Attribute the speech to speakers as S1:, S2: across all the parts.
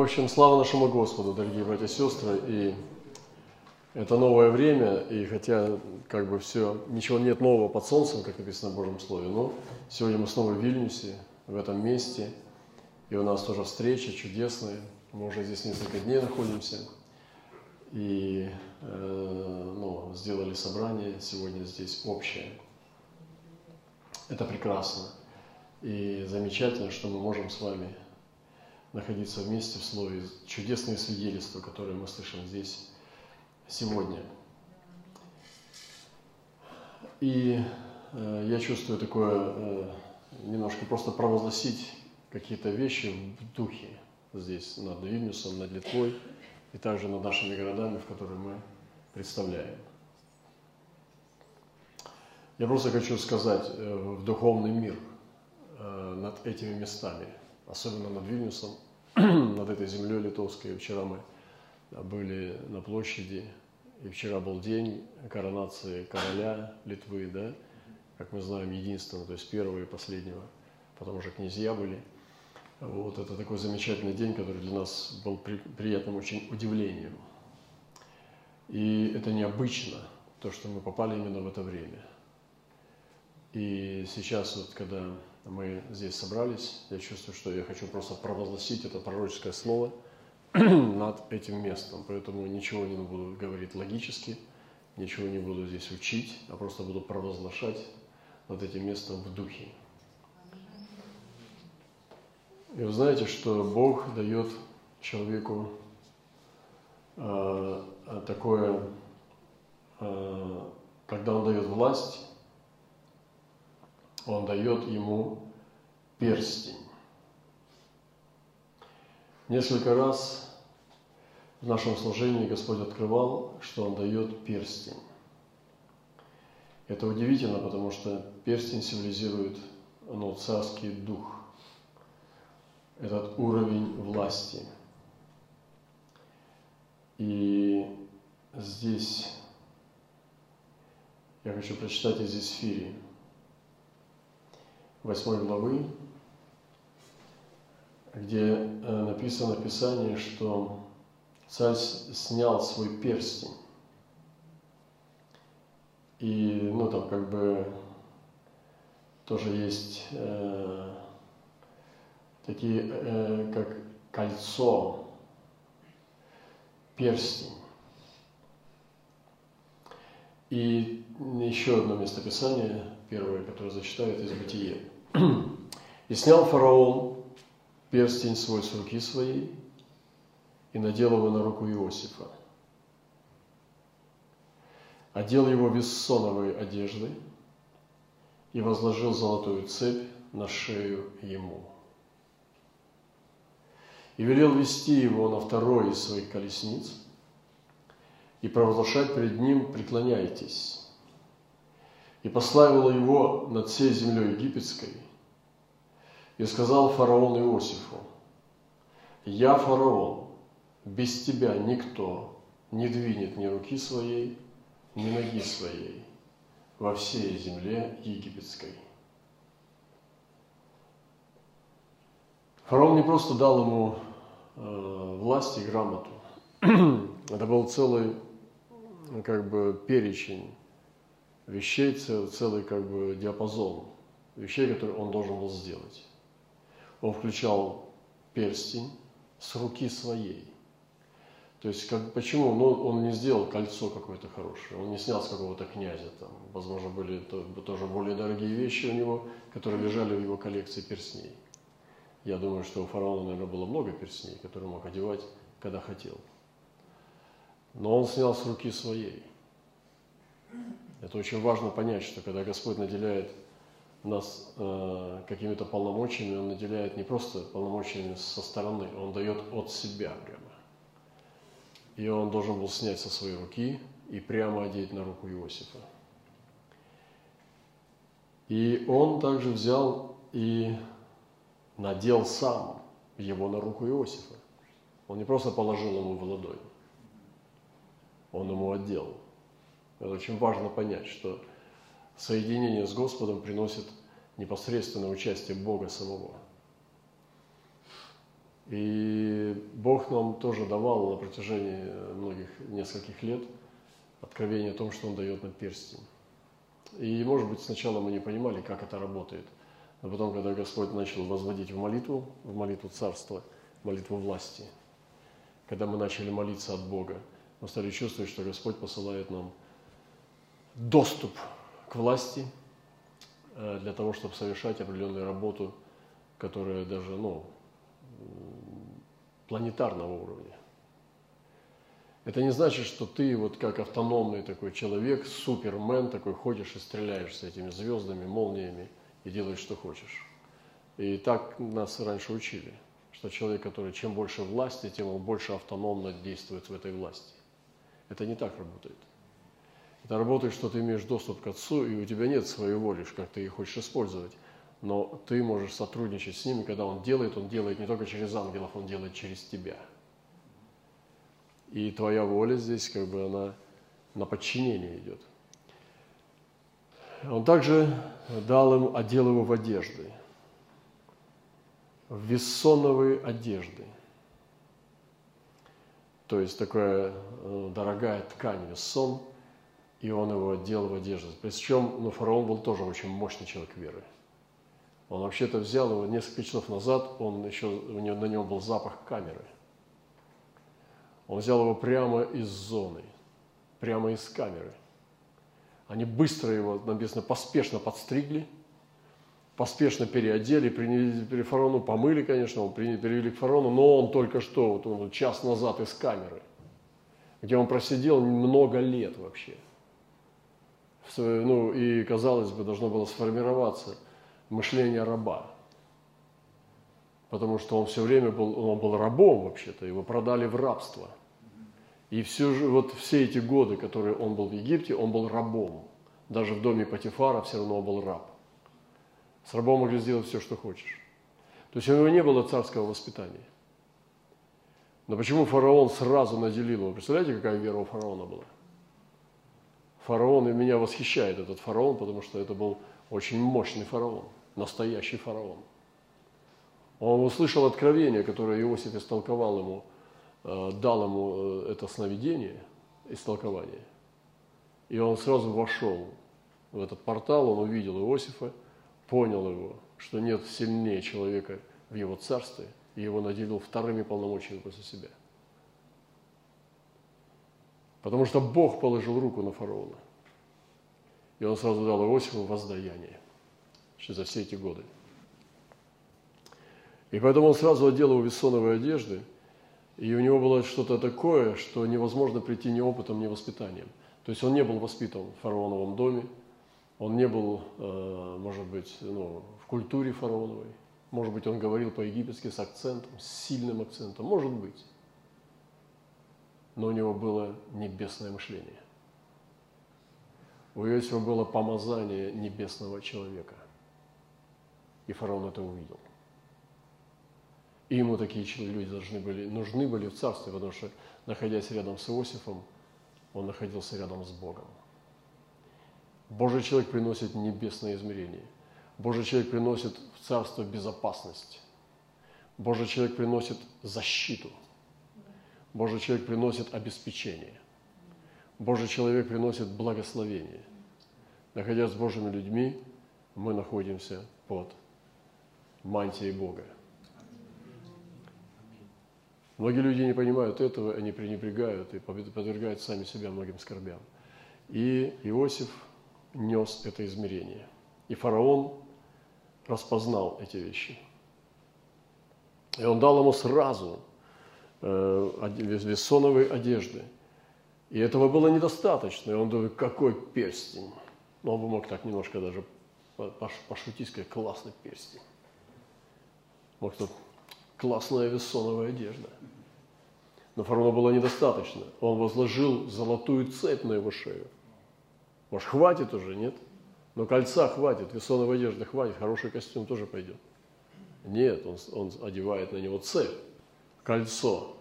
S1: В общем, слава нашему Господу, дорогие братья и сестры. И это новое время, и хотя как бы все, ничего нет нового под солнцем, как написано в Божьем Слове, но сегодня мы снова в Вильнюсе, в этом месте, и у нас тоже встреча чудесная. Мы уже здесь несколько дней находимся, и э, ну, сделали собрание сегодня здесь общее. Это прекрасно. И замечательно, что мы можем с вами находиться вместе в Слове. Чудесные свидетельства, которые мы слышим здесь сегодня. И э, я чувствую такое, э, немножко просто провозгласить какие-то вещи в духе здесь, над Вильнюсом, над Литвой и также над нашими городами, в которые мы представляем. Я просто хочу сказать э, в духовный мир э, над этими местами – особенно над Вильнюсом, над этой землей литовской. Вчера мы были на площади, и вчера был день коронации короля Литвы, да, как мы знаем, единственного, то есть первого и последнего, потом уже князья были. Вот это такой замечательный день, который для нас был при, приятным очень удивлением. И это необычно, то, что мы попали именно в это время. И сейчас вот, когда мы здесь собрались. Я чувствую, что я хочу просто провозгласить это пророческое слово над этим местом. Поэтому ничего не буду говорить логически, ничего не буду здесь учить, а просто буду провозглашать над этим местом в духе. И вы знаете, что Бог дает человеку э, такое, э, когда Он дает власть, он дает ему перстень. Несколько раз в нашем служении Господь открывал, что Он дает перстень. Это удивительно, потому что перстень символизирует ну, царский дух, этот уровень власти. И здесь я хочу прочитать из Исфирии, 8 главы, где э, написано в Писании, что царь снял свой перстень. И, ну, там как бы тоже есть э, такие, э, как кольцо, перстень. И еще одно местописание, первое, которое зачитаю, из Бытия. И снял фараон перстень свой с руки своей и надел его на руку Иосифа. Одел его вессоновой одеждой и возложил золотую цепь на шею ему. И велел вести его на второй из своих колесниц и провозглашать перед ним «Преклоняйтесь» и поставила его над всей землей египетской, и сказал фараон Иосифу, «Я фараон, без тебя никто не двинет ни руки своей, ни ноги своей во всей земле египетской». Фараон не просто дал ему э, власть и грамоту. Это был целый как бы перечень вещей, целый как бы диапазон вещей, которые он должен был сделать. Он включал перстень с руки своей. То есть, как, почему? Ну, он не сделал кольцо какое-то хорошее, он не снял с какого-то князя, там, возможно, были то, тоже более дорогие вещи у него, которые лежали в его коллекции перстней. Я думаю, что у фараона, наверное, было много перстней, которые мог одевать, когда хотел. Но он снял с руки своей. Это очень важно понять, что когда Господь наделяет нас э, какими-то полномочиями, Он наделяет не просто полномочиями со стороны, Он дает от себя прямо. И Он должен был снять со своей руки и прямо одеть на руку Иосифа. И он также взял и надел сам его на руку Иосифа. Он не просто положил ему в ладонь, он ему отдел. Очень важно понять, что соединение с Господом приносит непосредственное участие Бога самого. И Бог нам тоже давал на протяжении многих, нескольких лет откровение о том, что Он дает нам перстень. И, может быть, сначала мы не понимали, как это работает. Но потом, когда Господь начал возводить в молитву, в молитву царства, молитву власти, когда мы начали молиться от Бога, мы стали чувствовать, что Господь посылает нам доступ к власти э, для того, чтобы совершать определенную работу, которая даже, ну, планетарного уровня. Это не значит, что ты вот как автономный такой человек, супермен такой, ходишь и стреляешь с этими звездами, молниями и делаешь, что хочешь. И так нас раньше учили, что человек, который чем больше власти, тем он больше автономно действует в этой власти. Это не так работает. Это работает, что ты имеешь доступ к Отцу, и у тебя нет своей воли, как ты ее хочешь использовать. Но ты можешь сотрудничать с ним, и когда он делает, он делает не только через ангелов, он делает через тебя – и твоя воля здесь, как бы она на подчинение идет. Он также дал им, одел его в одежды, в вессоновые одежды. То есть такая э, дорогая ткань, вессон, и он его одел в одежды. Причем ну, фараон был тоже очень мощный человек веры. Он вообще-то взял его несколько часов назад, он еще, у него, на него был запах камеры – он взял его прямо из зоны, прямо из камеры. Они быстро его, написано, поспешно подстригли, поспешно переодели, при фараону помыли, конечно, он перевели к фараону, но он только что, вот он час назад из камеры, где он просидел много лет вообще. Ну и, казалось бы, должно было сформироваться мышление раба потому что он все время был, он был рабом вообще-то, его продали в рабство – и все вот все эти годы, которые он был в Египте, он был рабом. Даже в доме Патифара все равно он был раб. С рабом могли сделать все, что хочешь. То есть у него не было царского воспитания. Но почему фараон сразу наделил его? Представляете, какая вера у фараона была? Фараон, и меня восхищает этот фараон, потому что это был очень мощный фараон, настоящий фараон. Он услышал откровение, которое Иосиф истолковал ему Э, дал ему э, это сновидение, истолкование. И он сразу вошел в этот портал, он увидел Иосифа, понял его, что нет сильнее человека в его царстве, и его наделил вторыми полномочиями после себя. Потому что Бог положил руку на фараона. И он сразу дал Иосифу воздаяние за все эти годы. И поэтому он сразу одел его весоновые одежды – и у него было что-то такое, что невозможно прийти ни опытом, ни воспитанием. То есть он не был воспитан в фараоновом доме, он не был, э, может быть, ну, в культуре фараоновой. Может быть, он говорил по-египетски с акцентом, с сильным акцентом. Может быть. Но у него было небесное мышление. У Иосифа было помазание небесного человека. И фараон это увидел. И ему такие люди должны были, нужны были в царстве, потому что, находясь рядом с Иосифом, он находился рядом с Богом. Божий человек приносит небесное измерение. Божий человек приносит в царство безопасность. Божий человек приносит защиту. Божий человек приносит обеспечение. Божий человек приносит благословение. Находясь с Божьими людьми, мы находимся под мантией Бога. Многие люди не понимают этого, они пренебрегают и подвергают сами себя многим скорбям. И Иосиф нес это измерение. И фараон распознал эти вещи. И он дал ему сразу э, весоновые одежды. И этого было недостаточно. И он думает, какой перстень. Но он бы мог так немножко даже пошутить, сказать, классный перстень. Мог тут классная вессоновая одежда. Но фараону было недостаточно. Он возложил золотую цепь на его шею. Может, хватит уже, нет? Но кольца хватит, весоновой одежды хватит, хороший костюм тоже пойдет. Нет, он, он одевает на него цепь, кольцо,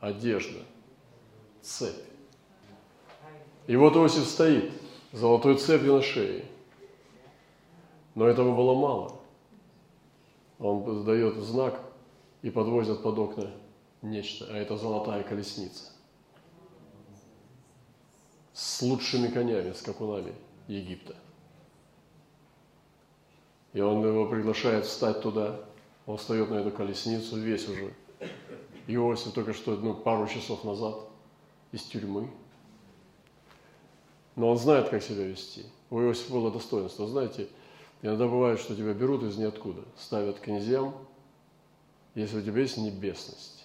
S1: одежда, цепь. И вот Иосиф стоит, золотой цепью на шее. Но этого было мало. Он дает знак и подвозят под окна нечто, а это золотая колесница с лучшими конями, с скакунами Египта. И он его приглашает встать туда. Он встает на эту колесницу, весь уже. Иосиф только что ну, пару часов назад из тюрьмы. Но он знает, как себя вести. У Иосифа было достоинство. Знаете, иногда бывает, что тебя берут из ниоткуда, ставят князьям, если у тебя есть небесность.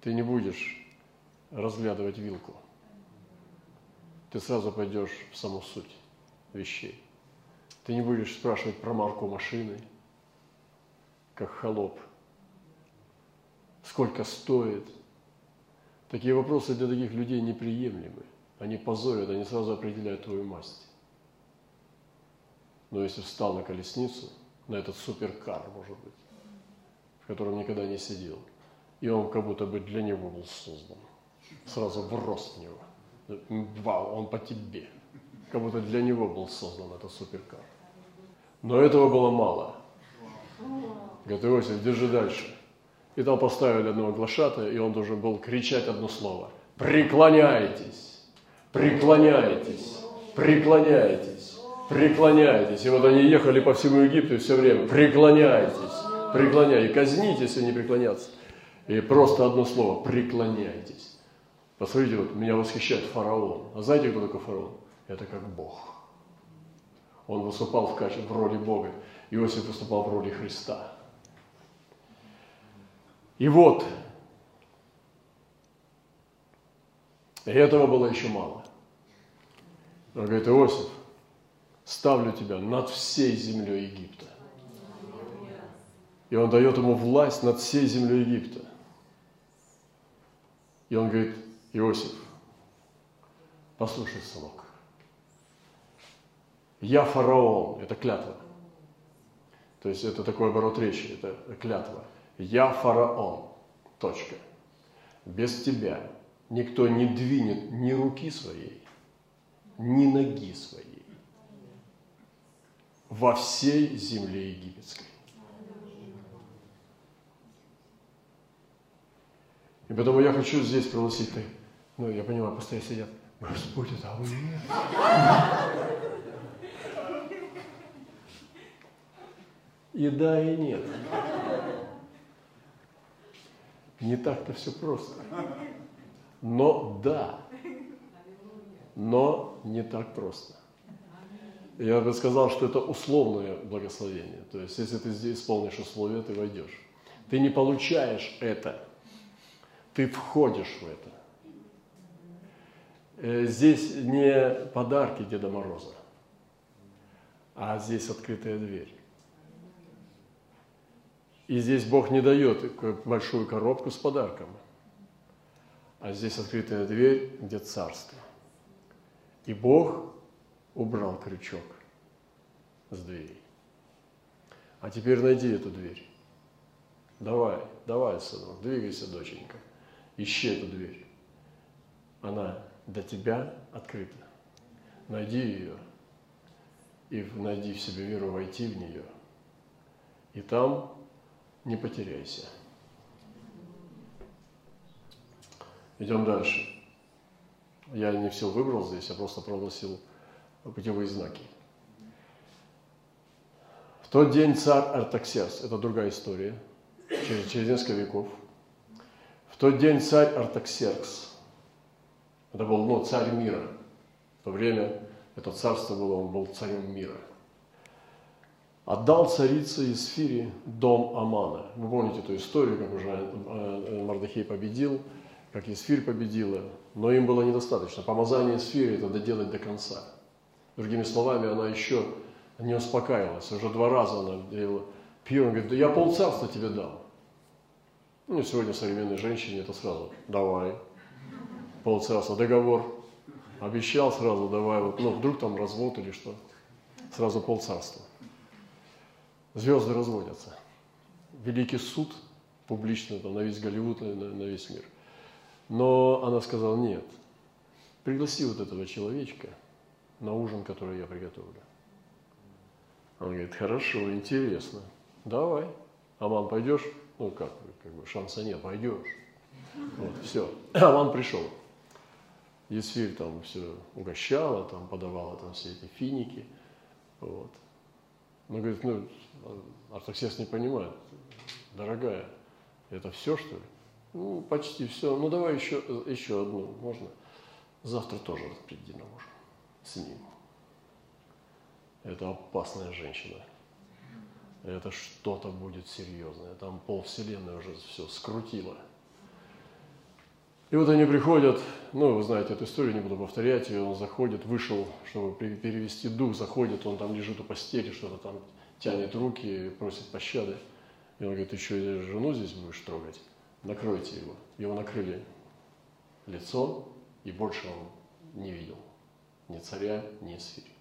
S1: Ты не будешь разглядывать вилку. Ты сразу пойдешь в саму суть вещей. Ты не будешь спрашивать про марку машины, как холоп. Сколько стоит? Такие вопросы для таких людей неприемлемы. Они позорят, они сразу определяют твою масть. Но если встал на колесницу, на этот суперкар, может быть, в котором никогда не сидел, и он как будто бы для него был создан, сразу в рост в него. Вау, он по тебе. Как будто для него был создан этот суперкар. Но этого было мало. Иосиф, держи дальше. И там поставили одного глашата, и он должен был кричать одно слово. Преклоняйтесь, преклоняйтесь, преклоняйтесь, преклоняйтесь. И вот они ехали по всему Египту все время. Преклоняйтесь, преклоняйтесь. И казните, если не преклоняться. И просто одно слово. Преклоняйтесь. Посмотрите, вот меня восхищает фараон. А знаете, кто такой фараон? Это как Бог. Он выступал в качестве, в роли Бога. Иосиф выступал в роли Христа. И вот, и этого было еще мало. Он говорит, Иосиф, ставлю тебя над всей землей Египта. И он дает ему власть над всей землей Египта. И он говорит, Иосиф, послушай, сынок, я фараон, это клятва. То есть это такой оборот речи, это клятва. Я фараон, точка. Без тебя никто не двинет ни руки своей, ни ноги своей во всей земле египетской. И поэтому я хочу здесь проносить, ну, я понимаю, постоянно сидят, Господь, это вы И да, и нет. Не так-то все просто. Но да. Но не так просто. Я бы сказал, что это условное благословение. То есть, если ты исполнишь условия, ты войдешь. Ты не получаешь это. Ты входишь в это. Э, здесь не подарки Деда Мороза, а здесь открытая дверь. И здесь Бог не дает большую коробку с подарком, а здесь открытая дверь, где царство. И Бог убрал крючок с двери. А теперь найди эту дверь. Давай, давай, сынок, двигайся, доченька. Ищи эту дверь. Она для тебя открыта. Найди ее и найди в себе веру войти в нее. И там не потеряйся. Идем дальше. Я не все выбрал здесь, я просто прогласил путевые знаки. В тот день царь Артаксерс, это другая история, через, через несколько веков. В тот день царь Артаксеркс, это был ну, царь мира. В то время это царство было, он был царем мира – отдал царице Исфире дом Амана. Вы помните эту историю, как уже э, Мардахей победил, как Исфирь победила, но им было недостаточно. Помазание Исфири – это доделать до конца. Другими словами, она еще не успокаивалась. Уже два раза она делала пир, говорит, да я полцарства тебе дал. Ну, сегодня современной женщине это сразу, давай, полцарства, договор. Обещал сразу, давай, вот, ну, вдруг там развод или что, сразу полцарства звезды разводятся. Великий суд публично там, на весь Голливуд, на, на весь мир. Но она сказала, нет, пригласи вот этого человечка на ужин, который я приготовлю. Он говорит, хорошо, интересно, давай. Аман, пойдешь? Ну как, как бы шанса нет, пойдешь. Вот, все. Аман пришел. Есфирь там все угощала, там подавала там все эти финики. Вот. Но говорит, ну, Артаксеркс не понимает, дорогая, это все, что ли? Ну, почти все. Ну, давай еще, еще одну, можно? Завтра тоже распределим мужа с ним. Это опасная женщина. Это что-то будет серьезное. Там пол вселенной уже все скрутило. И вот они приходят, ну, вы знаете эту историю, не буду повторять, и он заходит, вышел, чтобы перевести дух, заходит, он там лежит у постели, что-то там тянет руки, просит пощады. И он говорит, еще и жену здесь будешь трогать, накройте его. Его накрыли лицо, и больше он не видел ни царя, ни эсфирь.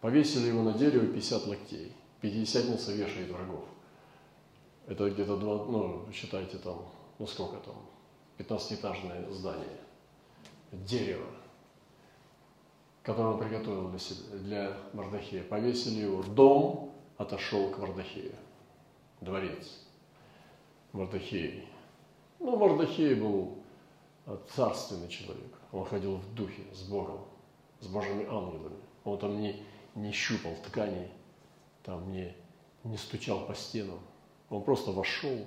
S1: Повесили его на дерево 50 локтей. Пятидесятница вешает врагов. Это где-то, ну, считайте там, ну сколько там, 15-этажное здание. Дерево, которое он приготовил для, себя, для Мардахея. Повесили его. Дом отошел к Мардахею. Дворец. Мардахей. Ну, Мардахей был царственный человек. Он ходил в духе с Богом, с Божьими ангелами. Он там не, не щупал ткани, там не, не стучал по стенам. Он просто вошел,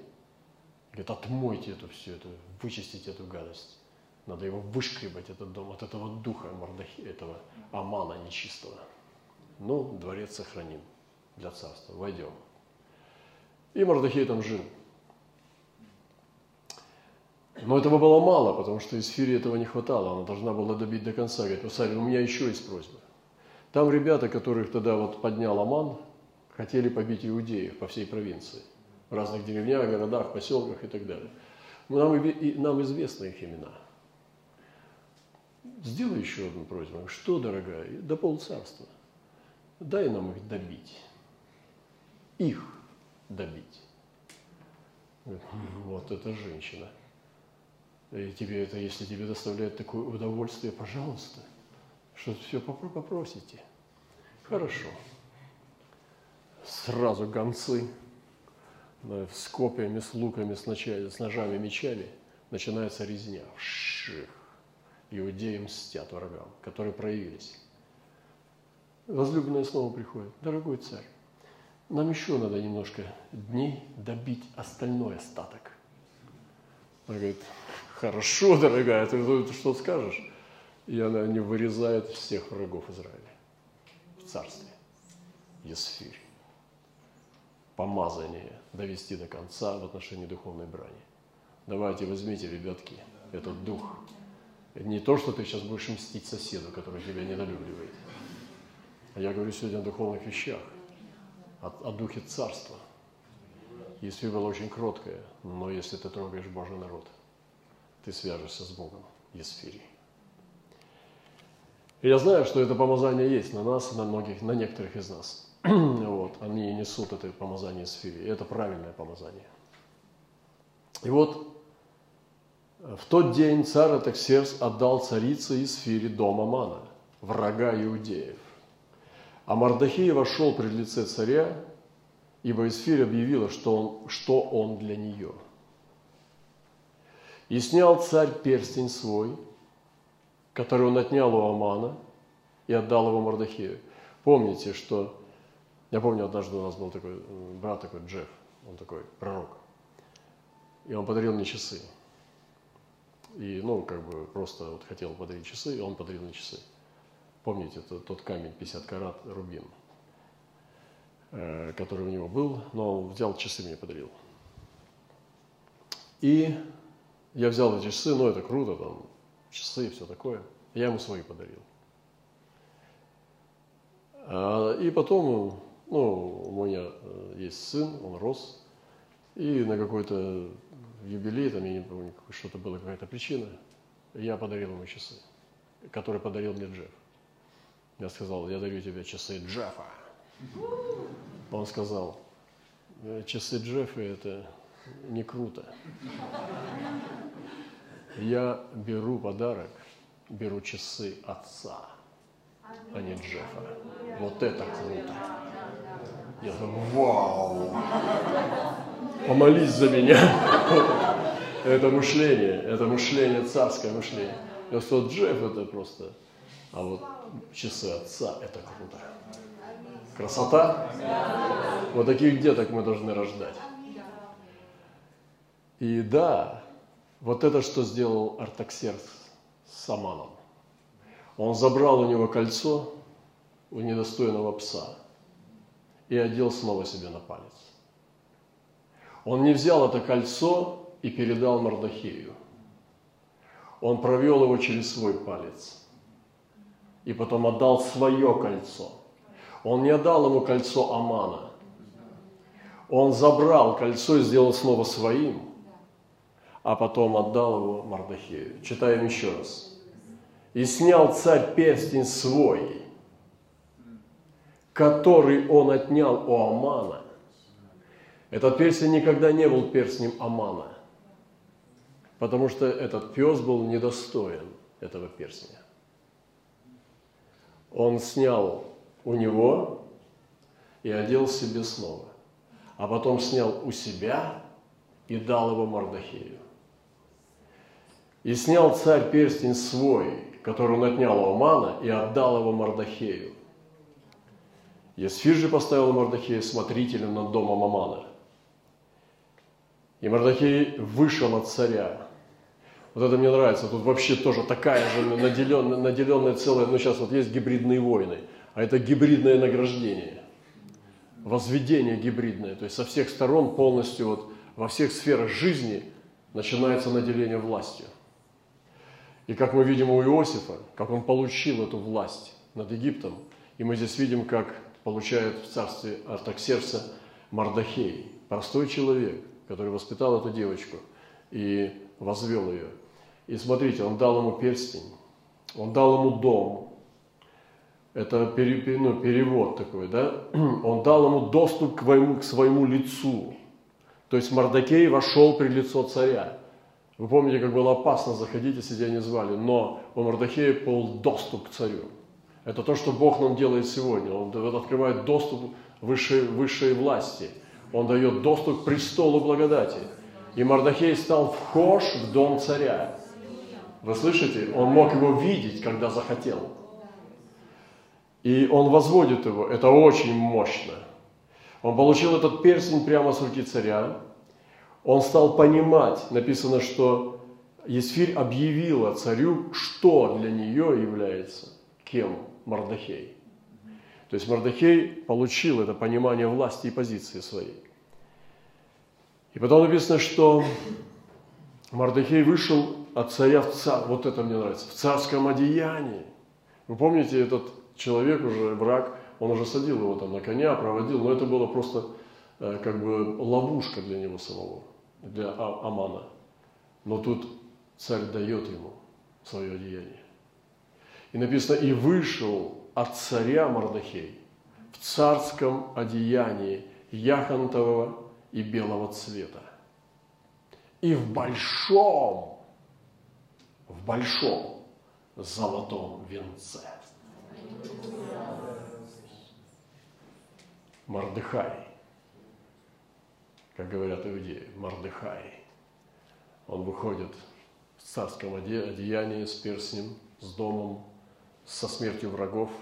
S1: говорит, отмойте это все, это, вычистите эту гадость. Надо его вышкребать, этот дом, от этого духа Мордахи, этого Амана нечистого. Ну, дворец сохраним для царства, войдем. И Мордахей там жил. Но этого было мало, потому что Исфире этого не хватало. Она должна была добить до конца. Говорит, царь, у меня еще есть просьба. Там ребята, которых тогда вот поднял Аман, хотели побить иудеев по всей провинции. В разных деревнях, городах, поселках и так далее. Нам, нам известны их имена. Сделай еще одну просьбу. Что, дорогая, до полцарства. Дай нам их добить. Их добить. Вот эта женщина. И тебе это, если тебе доставляет такое удовольствие, пожалуйста, что все попросите. Хорошо. Сразу гонцы с копьями, с луками, с, ночами, с ножами, мечами начинается резня. Ших. Иудеи мстят врагам, которые проявились. Возлюбленная снова приходит. Дорогой царь, нам еще надо немножко дней добить остальной остаток. Она говорит, хорошо, дорогая, ты, ты что скажешь? И она не вырезает всех врагов Израиля в царстве. Есфирь. Помазание довести до конца в отношении духовной брани. Давайте возьмите, ребятки, этот дух. Не то, что ты сейчас будешь мстить соседу, который тебя недолюбливает. А я говорю сегодня о духовных вещах, о, о духе царства – если была очень кроткая, но если ты трогаешь Божий народ, ты свяжешься с Богом, Есфири. И я знаю, что это помазание есть на нас, на многих, на некоторых из нас. вот, они несут это помазание Есфири, и это правильное помазание. И вот в тот день царь Атаксерс отдал царице Есфире дом Амана, врага иудеев. А Мардахей вошел пред лице царя ибо Исфирь объявила, что он, что он для нее. И снял царь перстень свой, который он отнял у Амана, и отдал его Мордахею. Помните, что... Я помню, однажды у нас был такой брат такой, Джефф, он такой пророк. И он подарил мне часы. И, ну, как бы просто вот хотел подарить часы, и он подарил мне часы. Помните, это тот камень 50 карат рубин – Э, который у него был, но он взял часы мне подарил. И я взял эти часы, ну это круто, там часы и все такое. Я ему свои подарил. А, и потом, ну, у меня э, есть сын, он рос, и на какой-то юбилей, там, я не помню, что-то была какая-то причина, я подарил ему часы, которые подарил мне Джефф. Я сказал, я дарю тебе часы Джеффа. Он сказал, «Э, часы Джеффа это не круто. Я беру подарок, беру часы отца, а не Джеффа. Вот это круто. Я говорю, вау! помолись за меня. Это мышление, это мышление, царское мышление. Я сказал, Джефф это просто, а вот часы отца, это круто. Красота? Вот таких деток мы должны рождать. И да, вот это, что сделал Артаксеркс с Аманом. Он забрал у него кольцо у недостойного пса и одел снова себе на палец. Он не взял это кольцо и передал Мардахею. Он провел его через свой палец и потом отдал свое кольцо. Он не отдал ему кольцо Амана. Он забрал кольцо и сделал снова своим, а потом отдал его Мардахею. Читаем еще раз. «И снял царь перстень свой, который он отнял у Амана, этот перстень никогда не был перстнем Амана, потому что этот пес был недостоин этого перстня. Он снял у него и одел себе снова, а потом снял у себя и дал его Мардахею. И снял царь перстень свой, который он отнял у Амана, и отдал его Мардахею. Есфир же поставил Мардахея смотрителем над домом Амана. И Мардахей вышел от царя. Вот это мне нравится. Тут вообще тоже такая же наделенная, наделенная целая, ну сейчас вот есть гибридные войны, а это гибридное награждение, возведение гибридное. То есть со всех сторон полностью вот во всех сферах жизни начинается наделение властью. И как мы видим у Иосифа, как он получил эту власть над Египтом, и мы здесь видим, как получает в царстве Артаксерса Мардахей, простой человек – который воспитал эту девочку и возвел ее. И смотрите, он дал ему перстень, он дал ему дом. Это пере, ну, перевод такой, да? Он дал ему доступ к своему, к своему лицу. То есть Мардакей вошел при лицо царя. Вы помните, как было опасно заходить, если тебя не звали. Но у Мардахея был доступ к царю. Это то, что Бог нам делает сегодня. Он открывает доступ высшей, высшей власти – он дает доступ к престолу благодати. И Мардахей стал вхож в дом царя. Вы слышите? Он мог его видеть, когда захотел. И он возводит его. Это очень мощно. Он получил этот перстень прямо с руки царя. Он стал понимать, написано, что Есфирь объявила царю, что для нее является кем Мардахей. То есть Мардахей получил это понимание власти и позиции своей. И потом написано, что Мардахей вышел от царя в царь, вот это мне нравится, в царском одеянии. Вы помните, этот человек уже, враг, он уже садил его там на коня, проводил, но это было просто э, как бы ловушка для него самого, для а-, Амана. Но тут царь дает ему свое одеяние. И написано, и вышел от царя Мардахей в царском одеянии яхонтового и белого цвета. И в большом, в большом золотом венце. Мардыхай, как говорят иудеи, Мардыхай. Он выходит в царском одеянии с перстнем, с домом, со смертью врагов –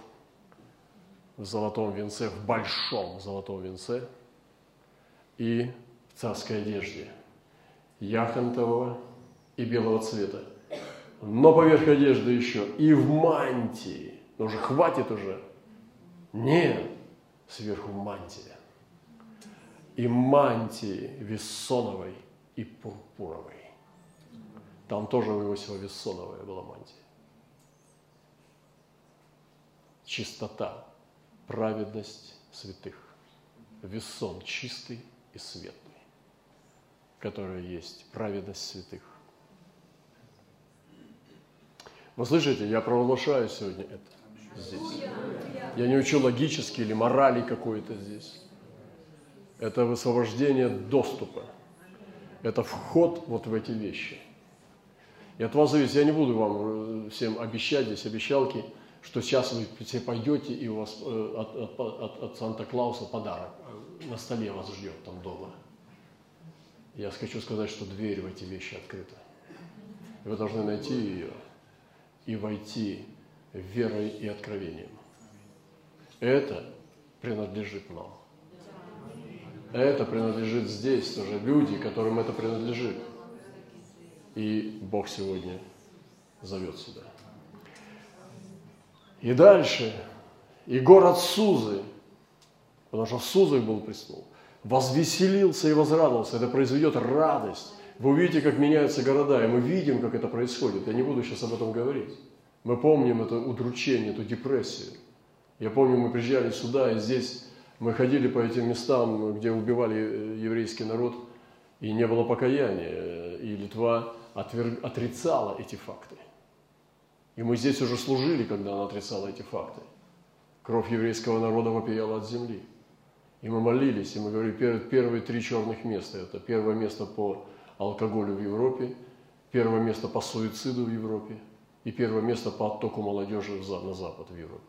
S1: в золотом венце, в большом золотом венце и в царской одежде, яхонтового и белого цвета. Но поверх одежды еще и в мантии. Но уже хватит уже. Нет, сверху мантия. И мантии вессоновой и пурпуровой. Там тоже у Иосифа вессоновая была мантия. Чистота, праведность святых. Весон чистый и светлый, который есть праведность святых. Вы слышите, я провозглашаю сегодня это здесь. Я не учу логически или морали какой-то здесь. Это высвобождение доступа. Это вход вот в эти вещи. И от вас зависит, я не буду вам всем обещать здесь обещалки – что сейчас вы все пойдете, и у вас э, от, от, от, от Санта-Клауса подарок на столе вас ждет там дома. Я хочу сказать, что дверь в эти вещи открыта. Вы должны найти ее и войти верой и откровением. Это принадлежит нам. Это принадлежит здесь тоже люди, которым это принадлежит. И Бог сегодня зовет сюда. И дальше, и город Сузы, потому что в Сузах был престол, возвеселился и возрадовался. Это произведет радость. Вы увидите, как меняются города, и мы видим, как это происходит. Я не буду сейчас об этом говорить. Мы помним это удручение, эту депрессию. Я помню, мы приезжали сюда, и здесь мы ходили по этим местам, где убивали э, еврейский народ, и не было покаяния. И Литва отрицала эти факты. И мы здесь уже служили, когда она отрицала эти факты. Кровь еврейского народа вопияла от земли. И мы молились, и мы говорили, первые три черных места. Это первое место по алкоголю в Европе, первое место по суициду в Европе и первое место по оттоку молодежи на запад в Европе.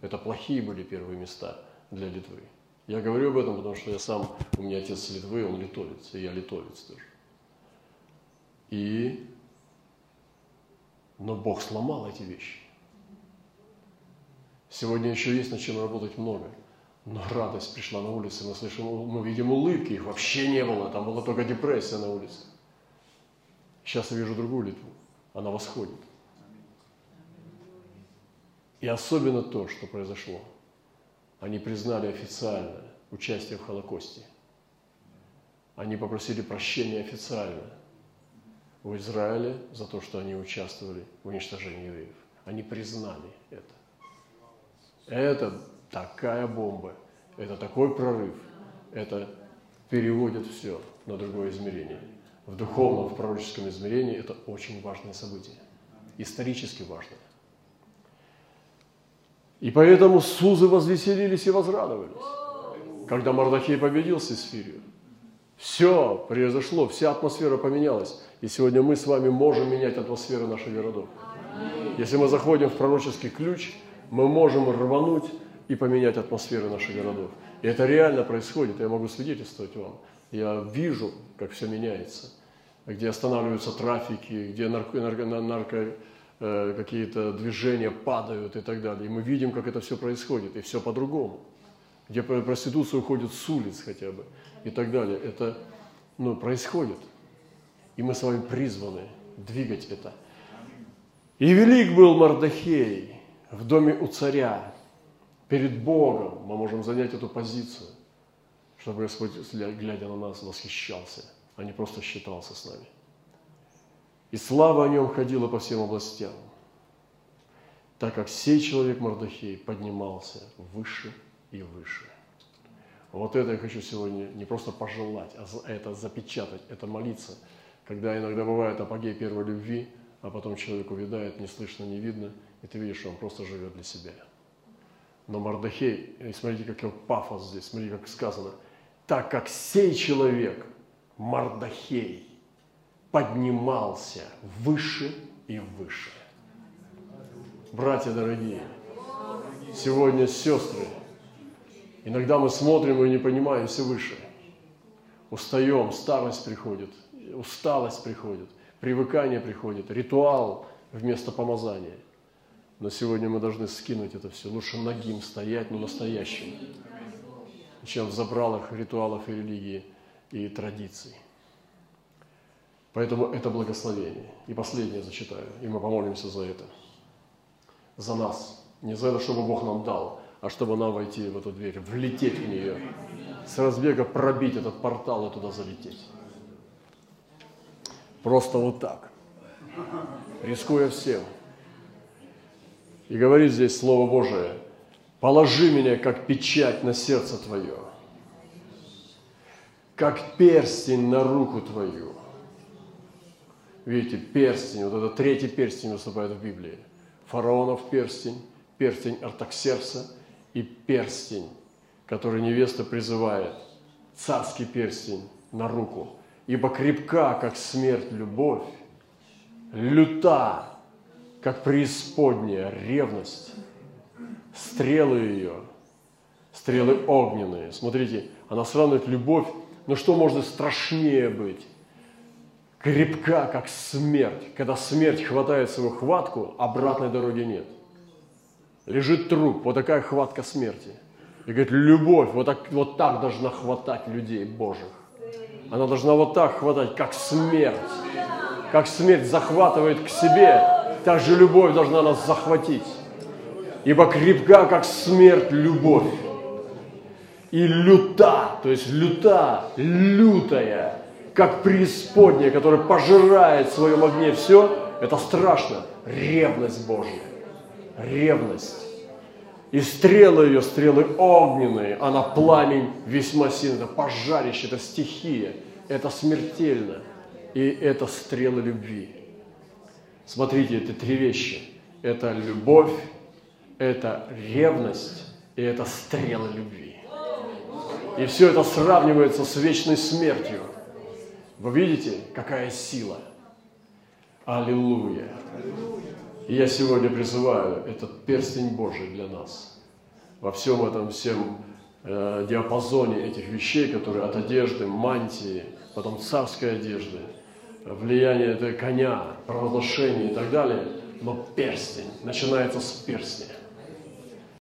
S1: Это плохие были первые места для Литвы. Я говорю об этом, потому что я сам, у меня отец Литвы, он литовец, и я литовец тоже. И но Бог сломал эти вещи. Сегодня еще есть над чем работать много. Но радость пришла на улице, мы слышим, мы видим улыбки, их вообще не было, там была только депрессия на улице. Сейчас я вижу другую Литву, она восходит. И особенно то, что произошло. Они признали официально участие в Холокосте. Они попросили прощения официально – в Израиле за то, что они участвовали в уничтожении евреев. Они признали это. Это такая бомба, это такой прорыв, это переводит все на другое измерение. В духовном, в пророческом измерении это очень важное событие, исторически важное. И поэтому Сузы возвеселились и возрадовались, когда Мардахей победил Сесфирию. Все произошло, вся атмосфера поменялась. И сегодня мы с вами можем менять атмосферу наших городов. Если мы заходим в пророческий ключ, мы можем рвануть и поменять атмосферу наших городов. И это реально происходит, я могу свидетельствовать вам. Я вижу, как все меняется, где останавливаются трафики, где нарко, нарко, нарко э, какие-то движения падают и так далее. И мы видим, как это все происходит, и все по-другому. Где проституция уходит с улиц хотя бы и так далее. Это ну, происходит. И мы с вами призваны двигать это. И велик был Мардахей в доме у царя. Перед Богом мы можем занять эту позицию, чтобы Господь, глядя на нас, восхищался, а не просто считался с нами. И слава о нем ходила по всем областям, так как сей человек Мардахей поднимался выше и выше. Вот это я хочу сегодня не просто пожелать, а это запечатать, это молиться – когда иногда бывает апогей первой любви, а потом человек увядает, не слышно, не видно, и ты видишь, что он просто живет для себя. Но Мардахей, и смотрите, как его пафос здесь, смотрите, как сказано, так как сей человек, Мардахей, поднимался выше и выше. Братья дорогие, сегодня сестры, иногда мы смотрим и не понимаем все выше. Устаем, старость приходит, усталость приходит, привыкание приходит, ритуал вместо помазания. Но сегодня мы должны скинуть это все. Лучше ногим стоять, но настоящим, чем в забралах ритуалов и религии и традиций. Поэтому это благословение. И последнее зачитаю, и мы помолимся за это. За нас. Не за это, чтобы Бог нам дал, а чтобы нам войти в эту дверь, влететь в нее, с разбега пробить этот портал и туда залететь. Просто вот так, рискуя всем. И говорит здесь Слово Божие, положи меня как печать на сердце твое, как перстень на руку твою. Видите, перстень, вот это третий перстень выступает в Библии. Фараонов перстень, перстень Артаксерса и перстень, который невеста призывает, царский перстень на руку – ибо крепка, как смерть, любовь, люта, как преисподняя ревность, стрелы ее, стрелы огненные. Смотрите, она сравнивает любовь Но что может страшнее быть? Крепка, как смерть. Когда смерть хватает свою хватку, обратной дороги нет. Лежит труп, вот такая хватка смерти. И говорит, любовь вот так, вот так должна хватать людей Божьих. Она должна вот так хватать, как смерть. Как смерть захватывает к себе, так же любовь должна нас захватить. Ибо крепка, как смерть, любовь. И люта, то есть люта, лютая, как преисподняя, которая пожирает в своем огне все, это страшно. Ревность Божья. Ревность. И стрелы ее, стрелы огненные, она пламень весьма сильно, это пожарище, это стихия, это смертельно. И это стрелы любви. Смотрите, это три вещи. Это любовь, это ревность и это стрелы любви. И все это сравнивается с вечной смертью. Вы видите, какая сила? Аллилуйя. И я сегодня призываю этот перстень Божий для нас. Во всем этом всем э, диапазоне этих вещей, которые от одежды, мантии, потом царской одежды, влияние этого коня, провозглашение и так далее. Но перстень начинается с перстня.